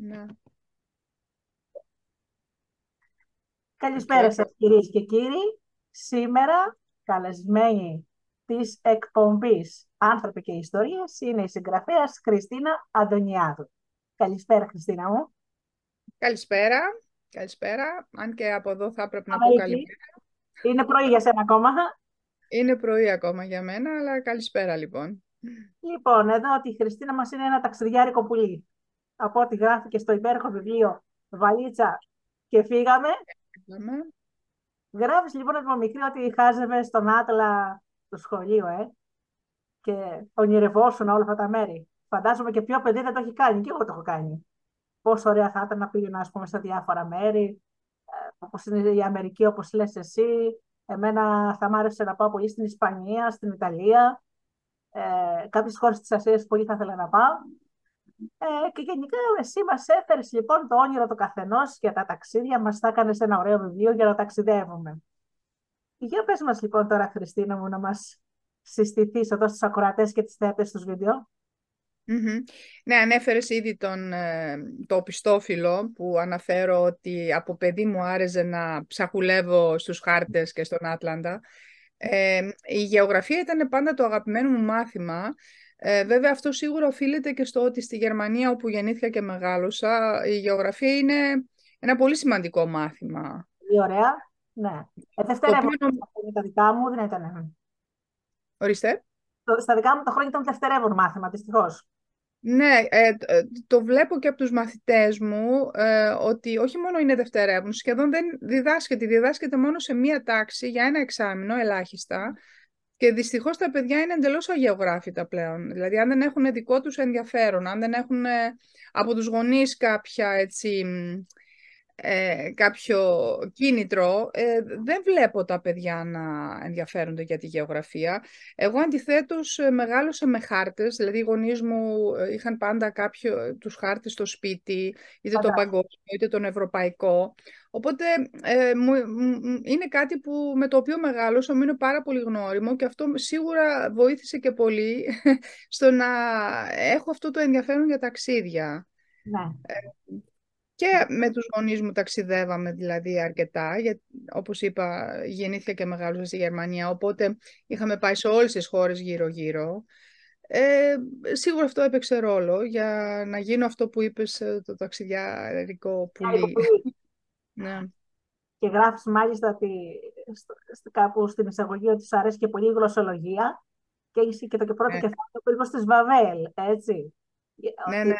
Ναι. Καλησπέρα σας κυρίες και κύριοι. Σήμερα καλεσμένη της εκπομπής «Άνθρωποι και Ιστορίες» είναι η συγγραφέας Χριστίνα Αντωνιάδου. Καλησπέρα Χριστίνα μου. Καλησπέρα. Καλησπέρα. Αν και από εδώ θα έπρεπε να πω Αμερική. καλησπέρα. Είναι πρωί για σένα ακόμα. Είναι πρωί ακόμα για μένα, αλλά καλησπέρα λοιπόν. Λοιπόν, εδώ η Χριστίνα μας είναι ένα ταξιδιάρικο πουλί. Από ό,τι γράφει στο υπέροχο βιβλίο «Βαλίτσα και φύγαμε». Πάμε. Γράφεις λοιπόν από μικρή ότι χάζευε στον άτλα του σχολείου, ε, και ονειρευόσουν όλα αυτά τα μέρη. Φαντάζομαι και ποιο παιδί δεν το έχει κάνει, και εγώ το έχω κάνει. Πόσο ωραία θα ήταν να πήγαινα, ας πούμε, σε διάφορα μέρη, ε, όπως είναι η Αμερική, όπως λες εσύ. Εμένα θα μ' άρεσε να πάω πολύ στην Ισπανία, στην Ιταλία. Ε, κάποιες χώρες της Ασίας πολύ θα ήθελα να πάω. Ε, και γενικά εσύ μας έφερες λοιπόν το όνειρο του καθενός για τα ταξίδια, μας τα έκανες ένα ωραίο βιβλίο για να ταξιδεύουμε. Για πες μας λοιπόν τώρα, Χριστίνα μου, να μας συστηθείς εδώ στους ακροατές και τις θεατές τους βίντεο. Μμμ. Ναι, ανέφερες ήδη τον, ε, το οπισθόφυλλο που αναφέρω ότι από παιδί μου άρεσε να ψαχουλεύω στους χάρτες και στον Άτλαντα. Ε, η γεωγραφία ήταν πάντα το αγαπημένο μου μάθημα. Ε, βέβαια αυτό σίγουρα οφείλεται και στο ότι στη Γερμανία όπου γεννήθηκα και μεγάλωσα η γεωγραφία είναι ένα πολύ σημαντικό μάθημα. Πολύ ωραία. Ναι. Ε, δευτερεύον, τα δικά μου δεν ήταν. Ορίστε. Το- Στα δικά μου τα χρόνια ήταν δευτερεύον μάθημα, δυστυχώς. Ναι, ε, τ- ε, το βλέπω και από τους μαθητές μου ε, ότι όχι μόνο είναι δευτερεύουν, σχεδόν δεν διδάσκεται, διδάσκεται μόνο σε μία τάξη για ένα εξάμηνο ελάχιστα και δυστυχώς τα παιδιά είναι εντελώς αγεωγράφητα πλέον. Δηλαδή αν δεν έχουν δικό τους ενδιαφέρον, αν δεν έχουν ε, από τους γονείς κάποια έτσι, μ, ε, κάποιο κίνητρο, ε, δεν βλέπω τα παιδιά να ενδιαφέρονται για τη γεωγραφία. Εγώ αντιθέτως ε, μεγάλωσα με χάρτες, δηλαδή οι γονείς μου ε, είχαν πάντα κάποιο, τους χάρτες στο σπίτι, είτε τον Φαντάζομαι. παγκόσμιο είτε τον ευρωπαϊκό. Οπότε ε, μου, μ- είναι κάτι που, με το οποίο μεγάλωσα, μου είναι πάρα πολύ γνώριμο και αυτό σίγουρα βοήθησε και πολύ στο να έχω αυτό το ενδιαφέρον για ταξίδια. Ναι. Και με τους γονείς μου ταξιδεύαμε δηλαδή αρκετά, γιατί όπως είπα γεννήθηκα και μεγάλωσα στη Γερμανία, οπότε είχαμε πάει σε όλες τις χώρες γύρω-γύρω. Ε, σίγουρα αυτό έπαιξε ρόλο για να γίνω αυτό που είπες, ε, το ταξιδιάρικο Άικο πουλί. πουλί. Ναι. Και γράφεις μάλιστα ότι στο, στο- κάπου στην εισαγωγή ότι σου αρέσει και πολύ η γλωσσολογία και έχεις και το και πρώτο Ναι, κεφάλαιο περίπου στις Βαβέλ, έτσι. ναι, Ότι ναι.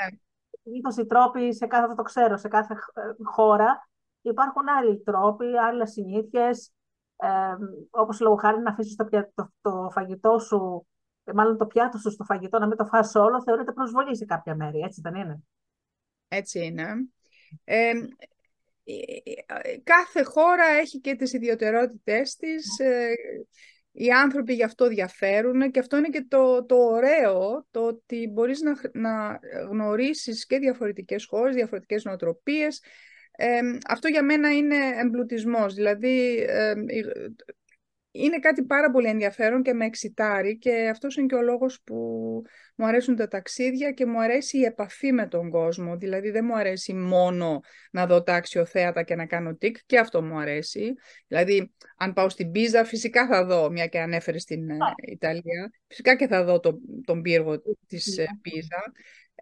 Συνήθως οι τρόποι σε κάθε, αυτό το ξέρω, σε κάθε ε, χώρα υπάρχουν άλλοι τρόποι, άλλες συνήθειες, ε, όπως λόγω χάρη να αφήσεις το, πια- το, το φαγητό σου, ε, μάλλον το πιάτο σου στο φαγητό, να μην το φας όλο, θεωρείται προσβολή σε κάποια μέρη, έτσι δεν είναι; Έτσι είναι. Ε, κάθε χώρα έχει και τις ιδιωτερότητές της. Ε, οι άνθρωποι γι' αυτό διαφέρουν και αυτό είναι και το, το ωραίο, το ότι μπορείς να, χρ- να γνωρίσεις και διαφορετικές χώρες, διαφορετικές νοοτροπίες. Ε, αυτό για μένα είναι εμπλουτισμός, δηλαδή ε, η- είναι κάτι πάρα πολύ ενδιαφέρον και με εξητάρει και αυτός είναι και ο λόγος που μου αρέσουν τα ταξίδια και μου αρέσει η επαφή με τον κόσμο. Δηλαδή δεν μου αρέσει μόνο να δω τα αξιοθέατα και να κάνω τικ και αυτό μου αρέσει. Δηλαδή αν πάω στην Πίζα φυσικά θα δω, μια και ανέφερες στην ε, Ιταλία, φυσικά και θα δω το, τον πύργο της ε, Πίζα.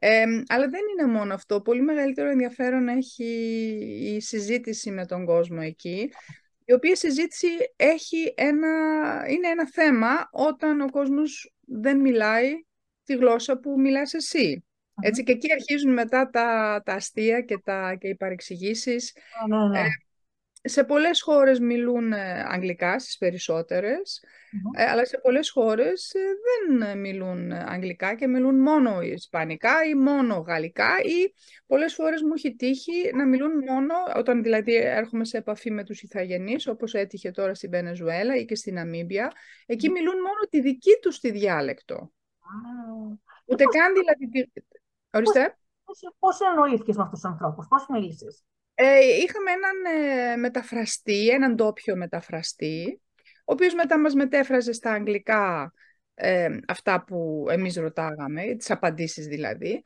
Ε, αλλά δεν είναι μόνο αυτό. Πολύ μεγαλύτερο ενδιαφέρον έχει η συζήτηση με τον κόσμο εκεί η οποία συζήτηση έχει ένα, είναι ένα θέμα όταν ο κόσμος δεν μιλάει τη γλώσσα που μιλάς εσύ. Έτσι, και εκεί αρχίζουν μετά τα, τα αστεία και, τα, και οι παρεξηγήσεις. Ναι, ναι, ναι. Ε, σε πολλές χώρες μιλούν ε, αγγλικά, στις περισσότερες, Μμμ. ε, αλλά σε πολλές χώρες ε, δεν ε, μιλούν ε, αγγλικά και μιλούν μόνο ισπανικά ή μόνο γαλλικά ή πολλές φορές μου έχει τύχει να μιλούν μόνο, όταν δηλαδή έρχομαι σε επαφή με τους ηθαγενείς, όπως έτυχε τώρα στη Βενεζουέλα ή και στη Ναμίμπια, εκεί μιλούν μόνο τη δική τους τη διάλεκτο. Α, Ούτε πώς, καν δηλαδή... τη- πώς, Ορίστε. πώς, πώς εννοήθηκες με αυτούς τους ανθρώπους, πώς μίλησες; Ε, είχαμε έναν ε, μεταφραστή, έναν ντόπιο μεταφραστή, ο οποίος μετά μας μετέφραζε στα αγγλικά ε, αυτά που εμείς ρωτάγαμε, τις απαντήσεις δηλαδή.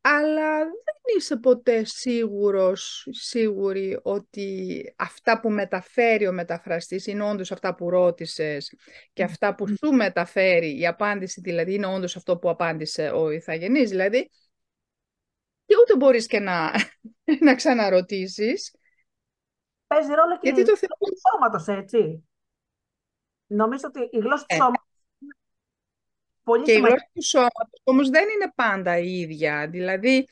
αλλά δεν είσαι ποτέ σίγουρος, σίγουρη ότι αυτά που μεταφέρει ο μεταφραστής είναι όντως αυτά που ρώτησες και αυτά που σου μεταφέρει η απάντηση, δηλαδή είναι όντως αυτό που απάντησε ο Ιθαγενής, δηλαδή και ούτε μπορείς και να, να ξαναρωτήσεις. Παίζει ρόλο και Γιατί η το γλώσσα του σώματος, έτσι. Νομίζω ότι η γλώσσα του Ε. σώματος πολύ Και η σημαντική. γλώσσα του σώματος όμως δεν είναι πάντα η ίδια. Δηλαδή,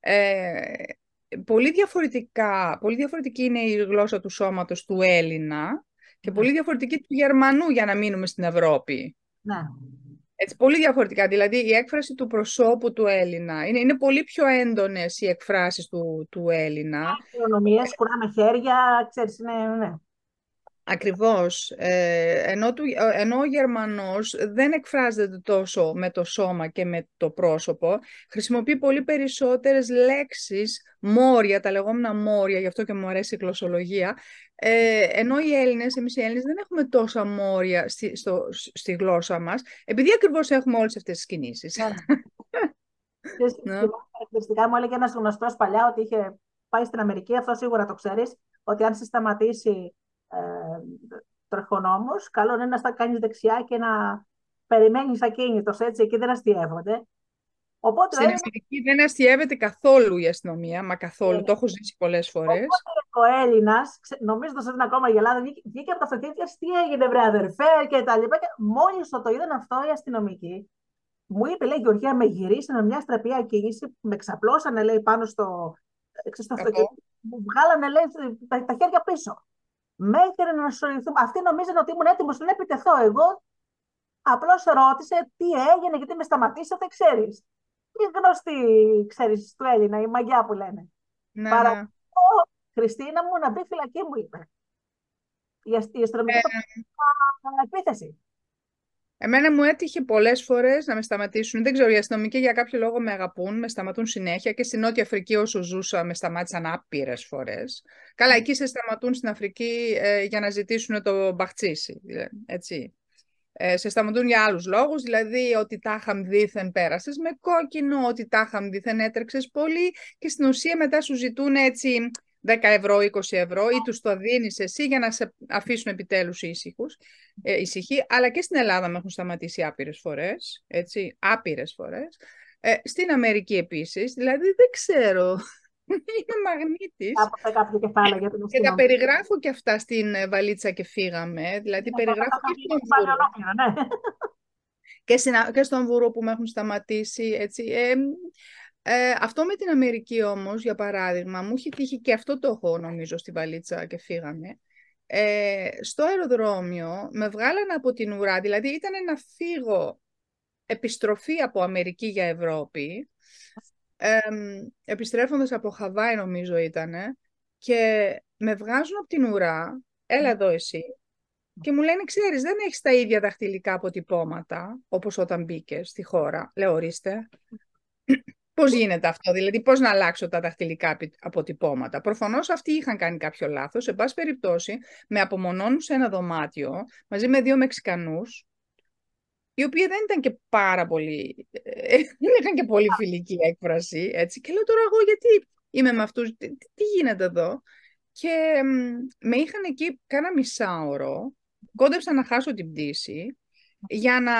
ε, πολύ, διαφορετικά, πολύ διαφορετική είναι η γλώσσα του σώματος του Έλληνα και Ναι. πολύ διαφορετική του Γερμανού για να μείνουμε στην Ευρώπη. Ναι. Έτσι, πολύ διαφορετικά. Δηλαδή, η έκφραση του προσώπου του Έλληνα είναι, είναι πολύ πιο έντονες οι εκφράσεις του, του Έλληνα. Χειρονομίες, κουράμε χέρια, ξέρεις, είναι, ναι. Ακριβώς. Ε, ενώ, του, ε, ενώ ο Γερμανός δεν εκφράζεται τόσο με το σώμα και με το πρόσωπο, χρησιμοποιεί πολύ περισσότερες λέξεις, μόρια, τα λεγόμενα μόρια, γι' αυτό και μου αρέσει η γλωσσολογία, ε, ενώ οι Έλληνες, εμείς οι Έλληνες δεν έχουμε τόσα μόρια στη, στο, στη γλώσσα μας, επειδή ακριβώς έχουμε όλες αυτές τις κινήσεις. Ναι, ναι. Ξέρεις, Ναι. θυμάμαι Χαρακτηριστικά μου έλεγε ένας γνωστός παλιά ότι είχε πάει στην Αμερική, αυτό σίγουρα το ξέρεις, ότι αν σε σταματήσει ε, τροχονόμος, καλό είναι να στα κάνεις δεξιά και να περιμένεις ακίνητος, έτσι, εκεί δεν αστειεύονται. Οπότε ο Στην Έλληνας Αμερική δεν αστιεύεται καθόλου η αστυνομία, μα καθόλου, Ναι. το έχω ζήσει πολλές φορές. Οπότε ο Έλληνας, νομίζοντα ότι είναι ακόμα η Ελλάδα, βγήκε, βγήκε από τα αυτοκίνητα, τι έγινε, βρε αδερφέ, και τα λοιπά. Μόλις το, το είδαν αυτό οι αστυνομικοί, μου είπε, λέει Γεωργία, με γυρίσανε μια στραπία κίνηση, με ξαπλώσανε, λέει, πάνω στο, έξω στο Καπό. αυτοκίνητο, μου βγάλανε, λέει, τα, τα χέρια πίσω. Μέχρι να σωρηθούμε. Αυτοί νομίζανε ότι ήμουν έτοιμος να επιτεθώ. Εγώ απλώς ρώτησε τι έγινε, γιατί με σταματήσατε, ξέρεις. Η γνωστή, ξέρεις, του Έλληνα, η μαγιά που λένε. Ναι, Παρα- ναι. Χριστίνα μου να μπει φυλακή, μου είπε. Η, ασ- η αστυνομική Ε, το- επίθεση. Εμένα μου έτυχε πολλές φορές να με σταματήσουν. Δεν ξέρω, οι αστυνομικοί για κάποιο λόγο με αγαπούν, με σταματούν συνέχεια και στην Νότια Αφρική όσο ζούσα με σταμάτησαν άπειρες φορές. Καλά, εκεί σε σταματούν στην Αφρική ε, για να ζητήσουν το μπαχτσίσι, δηλαδή, έτσι. Ε, σε σταματούν για άλλους λόγους, δηλαδή ότι τάχαμ δήθεν πέρασες με κόκκινο, ότι τάχαμ δήθεν έτρεξες πολύ και στην ουσία μετά σου ζητούν έτσι 10 ευρώ, 20 ευρώ ή τους το δίνεις εσύ για να σε αφήσουν επιτέλους ήσυχους, ε, ησυχοί. Αλλά και στην Ελλάδα με έχουν σταματήσει άπειρες φορές, έτσι, άπειρες φορές. Ε, στην Αμερική επίσης, δηλαδή δεν ξέρω, είμαι μαγνήτης. Άποψε κάποιο κεφάλαιο για την Και τα αστυνομία. περιγράφω και αυτά στην ε, βαλίτσα και φύγαμε. Δηλαδή, Ναι, περιγράφω θα- θα- και θα- στον πάλι Βούρο. ολόκληρο, ναι. Και, στην- και στον Βούρο που με έχουν σταματήσει. Έτσι. Ε, ε, αυτό με την Αμερική όμως, για παράδειγμα, μου έχει τύχει και αυτό το έχω νομίζω στη βαλίτσα και φύγαμε. Ε, στο αεροδρόμιο με βγάλανε από την ουρά, δηλαδή ήταν να φύγω επιστροφή από Αμερική για Ευρώπη, ε, επιστρέφοντας από Χαβάη νομίζω ήτανε, και με βγάζουν από την ουρά, έλα εδώ εσύ, και μου λένε, ξέρεις, δεν έχεις τα ίδια δαχτυλικά αποτυπώματα, όπως όταν μπήκες στη χώρα. Λέω, ορίστε. Πώς γίνεται αυτό, δηλαδή πώς να αλλάξω τα δαχτυλικά απει- αποτυπώματα. Προφανώς αυτοί είχαν κάνει κάποιο λάθος. Σε πάση περιπτώσει, με απομονώνουν σε ένα δωμάτιο μαζί με δύο Μεξικανούς, οι οποίοι δεν ήταν και πάρα πολύ, ε, δεν είχαν και πολύ φιλική έκφραση, έτσι. Και λέω τώρα εγώ γιατί είμαι με αυτούς, τι, τι- τι γίνεται εδώ; Και μ, με είχαν εκεί κάνα μισάωρο, κόντεψα να χάσω την πτήση, για να,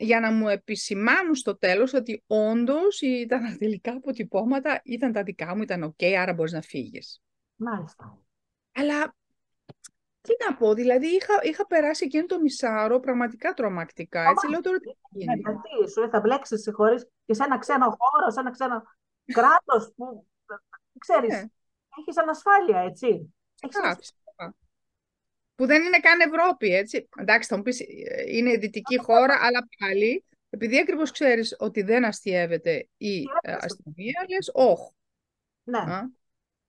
για να μου επισημάνουν στο τέλος ότι όντως οι- τα δαχτυλικά αποτυπώματα ήταν τα δικά μου, ήταν οκ, άρα μπορείς να φύγεις. Μάλιστα. Αλλά τι να πω, δηλαδή είχα, είχα περάσει εκείνο το μισάωρο πραγματικά τρομακτικά, έτσι λέω τώρα τι θα Ναι, γίνει. γιατί σου λέει, θα μπλέξεις συγχωρείς και σε ένα ξένο χώρο, σε ένα ξένο κράτος που, ξέρεις, Ναι. έχεις ανασφάλεια, έτσι. Έχεις Φυσικά, ανασφάλεια. φυσικά. Που δεν είναι καν Ευρώπη, έτσι. Εντάξει, θα μου πεις, ε, είναι δυτική χώρα, αλλά πάλι, επειδή ακριβώς ξέρεις ότι δεν αστιεύεται η ε, έτρεξε. αστυνομία, λες, όχ. Ναι, Α,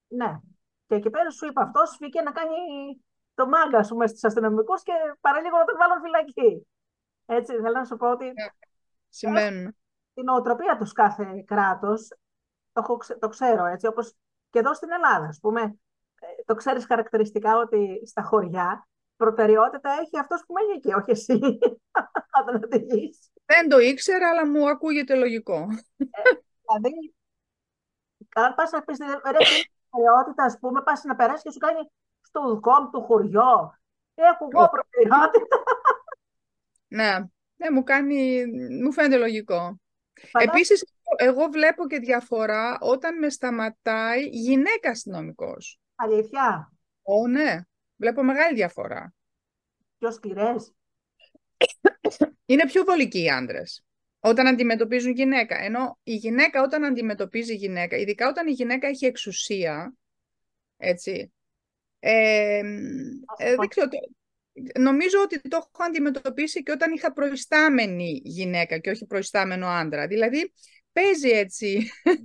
ναι. Και εκεί πέρα σου είπε αυτός, βγήκε να κάνει το μάγκα σου μέσα στους αστυνομικούς και παραλίγο να τον βάλουν φυλακή. Έτσι, θέλω να σου πω ότι Συμβαίνουν. την νοοτροπία τους κάθε κράτος, το, έχω ξε- το ξέρω έτσι, όπως και εδώ στην Ελλάδα, ας πούμε, ε, το ξέρεις χαρακτηριστικά ότι στα χωριά προτεραιότητα έχει αυτός που μένει εκεί, όχι εσύ, να τον οδηγείς. Δεν το ήξερα, αλλά μου ακούγεται λογικό. Δηλαδή, Αν πας να πεις προτεραιότητα, ας πούμε, πας να περάσεις και σου κάνει στο δικό μου το χωριό. Έχω εγώ προτεραιότητα. Ναι, ναι, μου κάνει, μου φαίνεται λογικό. Επίσης, εγώ βλέπω και διαφορά όταν με σταματάει γυναίκα αστυνομικός. Αλήθεια; Ω, ναι. Βλέπω μεγάλη διαφορά. Πιο σκληρές. Είναι πιο βολικοί οι άντρες. Όταν αντιμετωπίζουν γυναίκα. Ενώ η γυναίκα όταν αντιμετωπίζει γυναίκα, ειδικά όταν η γυναίκα έχει εξουσία, έτσι, ε, ε, δεν ξέρω, νομίζω ότι το έχω αντιμετωπίσει και όταν είχα προϊστάμενη γυναίκα και όχι προϊστάμενο άντρα. Δηλαδή, παίζει έτσι, mm.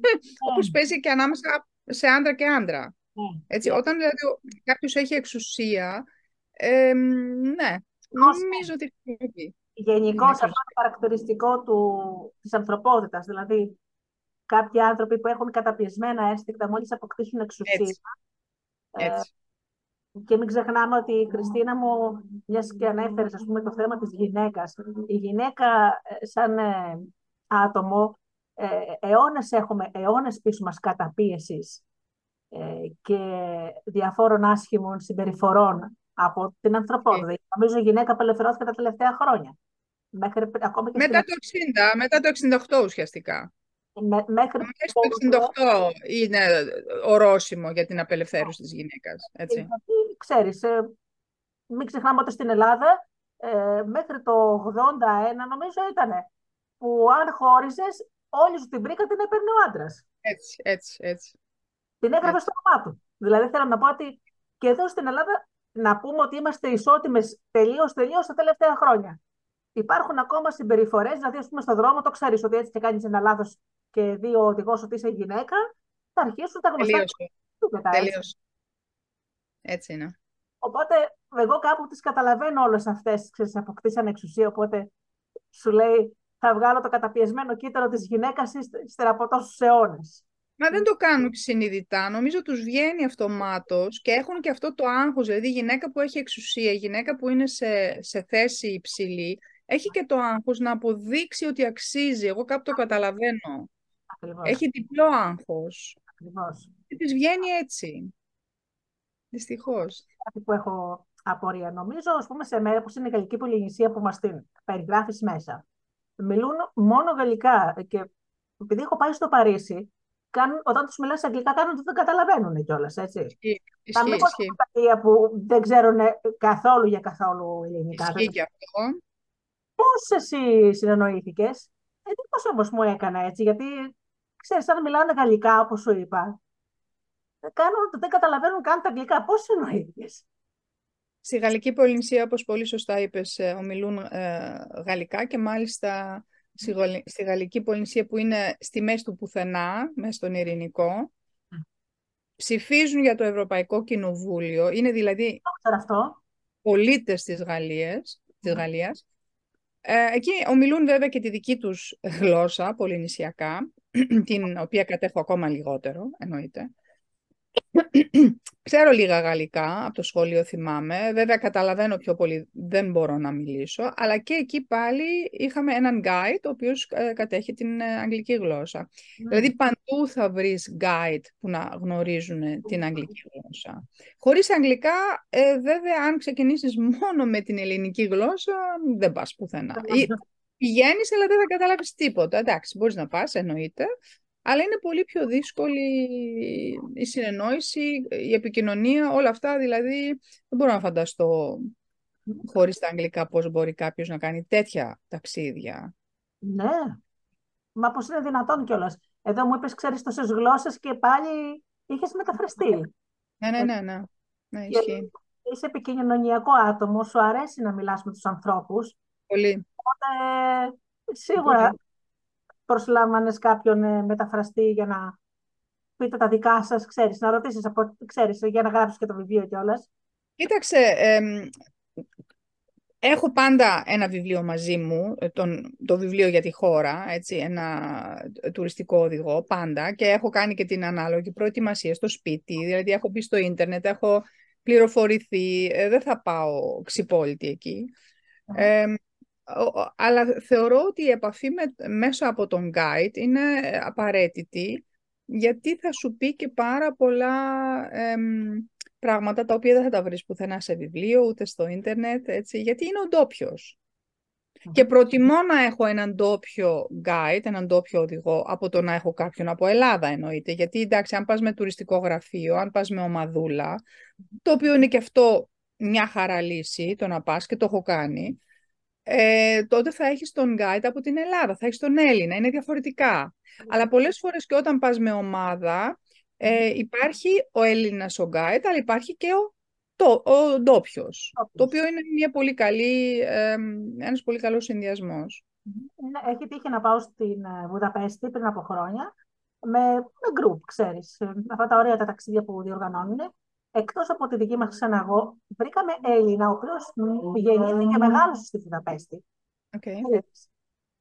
όπως παίζει και ανάμεσα σε άντρα και άντρα. Mm. Έτσι, όταν δηλαδή κάποιος έχει εξουσία, ε, ναι, νομίζω ότι Γενικώς αυτό είναι χαρακτηριστικό του, της ανθρωπότητας. Δηλαδή, κάποιοι άνθρωποι που έχουν καταπιεσμένα αίσθητα μόλις αποκτήσουν εξουσία. Έτσι. Ε, Έτσι. Και μην ξεχνάμε ότι η Χριστίνα μου, μιας και ανέφερες ας πούμε, το θέμα της γυναίκας. Η γυναίκα ε, σαν ε, άτομο, ε, αιώνες έχουμε, αιώνες πίσω μας καταπίεσης ε, και διαφόρων άσχημων συμπεριφορών από την ανθρωπότητα. Ε. Νομίζω η γυναίκα απελευθερώθηκε τα τελευταία χρόνια. Μέχρι, ακόμα και μετά, το 60, μετά το 68 ουσιαστικά. Με, μέχρι το 68 είναι ορόσημο για την απελευθέρωση της γυναίκας. Έτσι. Ε, ξέρεις, ε, μην ξεχνάμε ότι στην Ελλάδα ε, μέχρι το 81 νομίζω ήταν που αν χώριζες όλη σου την πρίκα την έπαιρνε ο άντρας. Έτσι, έτσι, έτσι. Την έγραφε στο όνομά του. Δηλαδή θέλω να πω ότι και εδώ στην Ελλάδα να πούμε ότι είμαστε ισότιμες τελείως τελείως τα τελευταία χρόνια. Υπάρχουν ακόμα συμπεριφορές, δηλαδή, ας πούμε, στον δρόμο το ξέρεις ότι έτσι και κάνεις ένα λάθος και δει ο οδηγός ότι είσαι γυναίκα, θα αρχίσουν τα γνωστά. Τελείω. Έτσι είναι. Οπότε, εγώ κάπου τις καταλαβαίνω όλες αυτές, ξέρεις, αποκτήσαν εξουσία. Οπότε σου λέει, θα βγάλω το καταπιεσμένο κύτταρο της γυναίκας ύστερα από τόσους αιώνες. Μα δεν το κάνουν συνειδητά. Νομίζω τους βγαίνει αυτομάτως και έχουν και αυτό το άγχος. Δηλαδή η γυναίκα που έχει εξουσία, η γυναίκα που είναι σε, σε θέση υψηλή, έχει και το άγχος να αποδείξει ότι αξίζει. Εγώ κάπου το καταλαβαίνω. Έχει διπλό άγχος. Ακριβώς. Και της βγαίνει έτσι. Δυστυχώς. Κάτι που έχω απορία. Νομίζω, ας πούμε, σε μέρα που είναι η γαλλική πολυνησία που μας την περιγράφεις μέσα. Μιλούν μόνο γαλλικά και επειδή έχω πάει στο Παρίσι, κάνουν, όταν τους μιλάς αγγλικά κάνουν ότι δεν καταλαβαίνουν κιόλας, έτσι. Ισχύει, Τα ισχύει. που δεν ξέρουν καθόλου για καθόλου ελληνικά. Ισχύει και αυτό. Πώς εσύ συνεννοήθηκες; Εντύπωση όμως μου έκανα έτσι, γιατί ξέρεις, αν μιλάνε γαλλικά, όπως σου είπα, κάνουν, δεν καταλαβαίνουν καν τα αγγλικά. Πώς συνεννοήθηκες; Στη Γαλλική Πολυνησία, όπως πολύ σωστά είπες, ε, ομιλούν ε, γαλλικά και μάλιστα στη Γαλλική Πολυνησία που είναι στη μέση του πουθενά, μέσα στον Ειρηνικό, ψηφίζουν για το Ευρωπαϊκό Κοινοβούλιο. Είναι δηλαδή αυτό; πολίτες της, Γαλλίας, της Γαλλίας ε, εκεί ομιλούν βέβαια και τη δική τους γλώσσα, πολυνησιακά, την οποία κατέχω ακόμα λιγότερο, εννοείται. Ξέρω λίγα γαλλικά, από το σχολείο θυμάμαι. Βέβαια καταλαβαίνω πιο πολύ, δεν μπορώ να μιλήσω. Αλλά και εκεί πάλι είχαμε έναν guide, ο οποίος ε, κατέχει την ε, αγγλική γλώσσα. Ναι. Δηλαδή παντού θα βρεις guide που να γνωρίζουν την αγγλική γλώσσα. Χωρίς αγγλικά, ε, βέβαια, αν ξεκινήσεις μόνο με την ελληνική γλώσσα, δεν πας πουθενά. Πηγαίνεις, αλλά δεν θα καταλάβεις τίποτα. Εντάξει, μπορείς να πας, εννοείται αλλά είναι πολύ πιο δύσκολη η συνεννόηση, η επικοινωνία, όλα αυτά, δηλαδή δεν μπορώ να φανταστώ χωρίς τα αγγλικά πώς μπορεί κάποιος να κάνει τέτοια ταξίδια. Ναι, μα πώς είναι δυνατόν κιόλας. Εδώ μου είπες, ξέρεις, τόσες γλώσσες και πάλι είχες μεταφραστεί. Ναι, ναι, ναι, ναι. ναι ισχύει. Είσαι επικοινωνιακό άτομο, σου αρέσει να μιλάς με τους ανθρώπους. Πολύ. Οπότε, σίγουρα προσλάμβανες κάποιον ε, μεταφραστή για να πείτε τα δικά σας, ξέρεις, να ρωτήσεις από ξέρεις, για να γράψεις και το βιβλίο κιόλας. Κοίταξε, έχω πάντα ένα βιβλίο μαζί μου, ε, τον, το βιβλίο για τη χώρα, έτσι, ένα τουριστικό οδηγό, πάντα, και έχω κάνει και την ανάλογη προετοιμασία στο σπίτι, δηλαδή έχω μπει στο ίντερνετ, έχω πληροφορηθεί, ε, δεν θα πάω ξυπόλυτη εκεί αλλά θεωρώ ότι η επαφή με, μέσα από τον guide είναι απαραίτητη γιατί θα σου πει και πάρα πολλά πράγματα τα οποία δεν θα τα βρεις πουθενά σε βιβλίο, ούτε στο ίντερνετ, έτσι, γιατί είναι ο ντόπιος. Και προτιμώ να έχω έναν ντόπιο guide, έναν ντόπιο οδηγό, από το να έχω κάποιον από Ελλάδα εννοείται. Γιατί εντάξει, αν πας με τουριστικό γραφείο, αν πας με ομαδούλα, το οποίο είναι και αυτό μια χαρά λύση, το να πας και το έχω κάνει, ε, τότε θα έχεις τον guide από την Ελλάδα, θα έχεις τον Έλληνα, είναι διαφορετικά. Αλλά πολλές φορές και όταν πας με ομάδα, ε, υπάρχει ο Έλληνας ο guide, αλλά υπάρχει και ο, το, ο ντόπιος. Το οποίο είναι μια πολύ καλή, ε, ένας πολύ καλός συνδυασμός. Έχει τύχει να πάω στην ε, Βουδαπέστη πριν από χρόνια με, με group, ξέρεις. Ε, αυτά τα ωραία τα ταξίδια που διοργανώνουν. Εκτός από τη δική μας εγώ, βρήκαμε Έλληνα, ο οποίος γεννήθηκε μεγάλο στη Βουδαπέστη. Okay.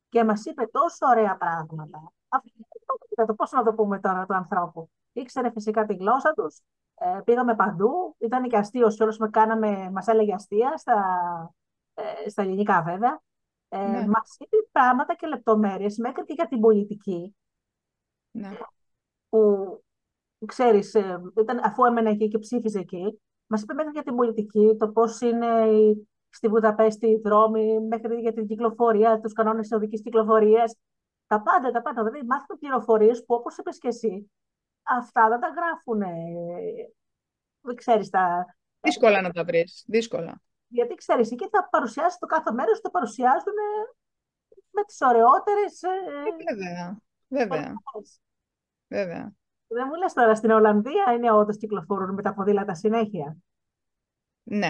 Και μας είπε τόσο ωραία πράγματα. Αυτό, πώς να το πούμε τώρα του ανθρώπου. Ήξερε φυσικά τη γλώσσα τους, ε, πήγαμε παντού, ήταν και αστείο όλος με κάναμε, μας έλεγε αστεία, στα, ε, στα ελληνικά βέβαια. Ε, ναι. Μας είπε πράγματα και λεπτομέρειες, μέχρι και για την πολιτική. Ναι. Που, ξέρεις, ε, ήταν, αφού έμενε εκεί και ψήφιζε εκεί, μας είπε μέχρι για την πολιτική, το πώς είναι στη Βουδαπέστη οι δρόμοι, μέχρι για την κυκλοφορία, τους κανόνες της οδικής κυκλοφορίας. Τα πάντα, τα πάντα. Δηλαδή, μάθαμε πληροφορίες που, όπως είπες και εσύ, αυτά δεν τα γράφουν. Δεν ξέρεις τα... Δύσκολα να τα βρεις. Δύσκολα. Γιατί ξέρεις, εκεί θα παρουσιάσει το κάθε μέρος, θα παρουσιάζουν με τις ωραιότερες... Ε, ε, βέβαια. Βέβαια. Βέβαια. Δεν μου λες τώρα, στην Ολλανδία είναι όντως κυκλοφορούν με τα ποδήλατα συνέχεια. Ναι.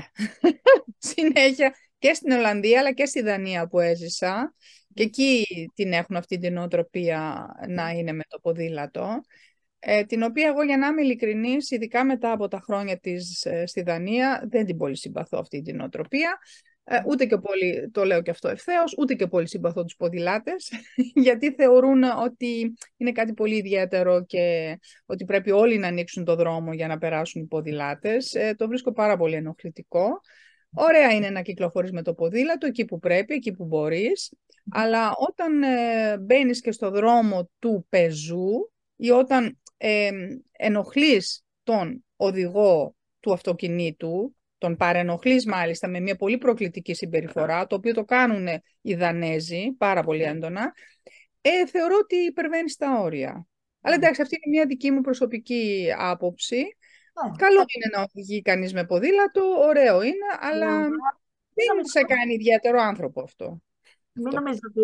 συνέχεια και στην Ολλανδία αλλά και στη Δανία που έζησα. Και εκεί την έχουν αυτή την οτροπία να είναι με το ποδήλατο ε, την οποία εγώ για να είμαι ειλικρινής, ειδικά μετά από τα χρόνια της ε, στη Δανία, δεν την πολύ συμπαθώ αυτή την οτροπία. Ε, ούτε και πολύ, το λέω και αυτό ευθέως, ούτε και πολύ συμπαθώ τους ποδηλάτες, γιατί θεωρούν ότι είναι κάτι πολύ ιδιαίτερο και ότι πρέπει όλοι να ανοίξουν το δρόμο για να περάσουν οι ποδηλάτες. Ε, το βρίσκω πάρα πολύ ενοχλητικό. Ωραία είναι να κυκλοφορείς με το ποδήλατο εκεί που πρέπει, εκεί που μπορείς, αλλά όταν ε, μπαίνεις και στο δρόμο του πεζού ή όταν ε, ενοχλείς τον οδηγό του αυτοκινήτου, τον παρενοχλείς μάλιστα με μια πολύ προκλητική συμπεριφορά, το οποίο το κάνουν οι Δανέζοι πάρα πολύ έντονα, ε, θεωρώ ότι υπερβαίνει τα όρια. Αλλά εντάξει, αυτή είναι μια δική μου προσωπική άποψη. Καλό είναι να οδηγεί κανείς με ποδήλατο, ωραίο είναι, αλλά δεν σε κάνει ιδιαίτερο άνθρωπο αυτό. Μην νομίζετε ότι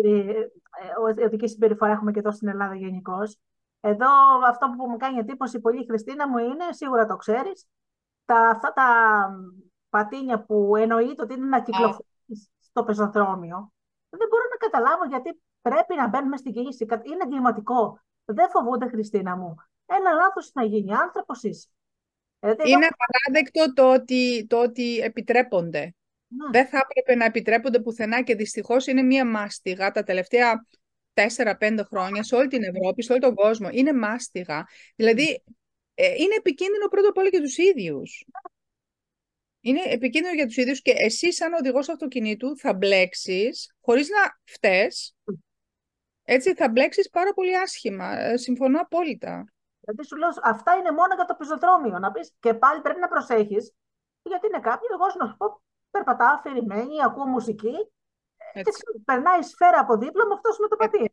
ε, οδική συμπεριφορά έχουμε και εδώ στην Ελλάδα γενικώς. Εδώ αυτό που μου κάνει εντύπωση πολύ, Χριστίνα μου, είναι, σίγουρα το ξέρεις, τα, αυτά τα πατίνια που εννοείται ότι είναι να κυκλοφορήσει στο πεζοδρόμιο. Δεν μπορώ να καταλάβω γιατί πρέπει να μπαίνουμε στην κίνηση. Είναι εγκληματικό. Δεν φοβούνται, Χριστίνα μου. Ένα λάθος να γίνει. Άνθρωπος είσαι. Δηλαδή, είναι απαράδεκτο το ότι, το ότι επιτρέπονται. Ναι. Δεν θα έπρεπε να επιτρέπονται πουθενά και δυστυχώς είναι μία μάστιγα τα τελευταία 4-5 χρόνια σε όλη την Ευρώπη, σε όλο τον κόσμο. Είναι μάστιγα. Δηλαδή, ε, είναι επικίνδυνο πρώτα απ' όλα για τους ίδιους. Είναι επικίνδυνο για τους ίδιους και εσύ σαν οδηγός αυτοκινήτου θα μπλέξεις, χωρίς να φταίς, έτσι θα μπλέξεις πάρα πολύ άσχημα. Ε, συμφωνώ απόλυτα. Δηλαδή σου λέω, αυτά είναι μόνο για το πεζοδρόμιο. Να πεις και πάλι πρέπει να προσέχεις, γιατί είναι κάποιο, εγώ να σου πω, περπατάω αφηρημένη, ακούω μουσική έτσι. Και περνάει σφαίρα από δίπλα με αυτός με το πατίνι.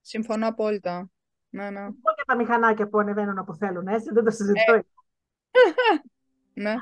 Συμφωνώ απόλυτα. Ναι, ναι. Και τα μηχανάκια που ανεβαίνουν όπου θέλουν, έτσι, δεν το συζητώ. Ε. ναι.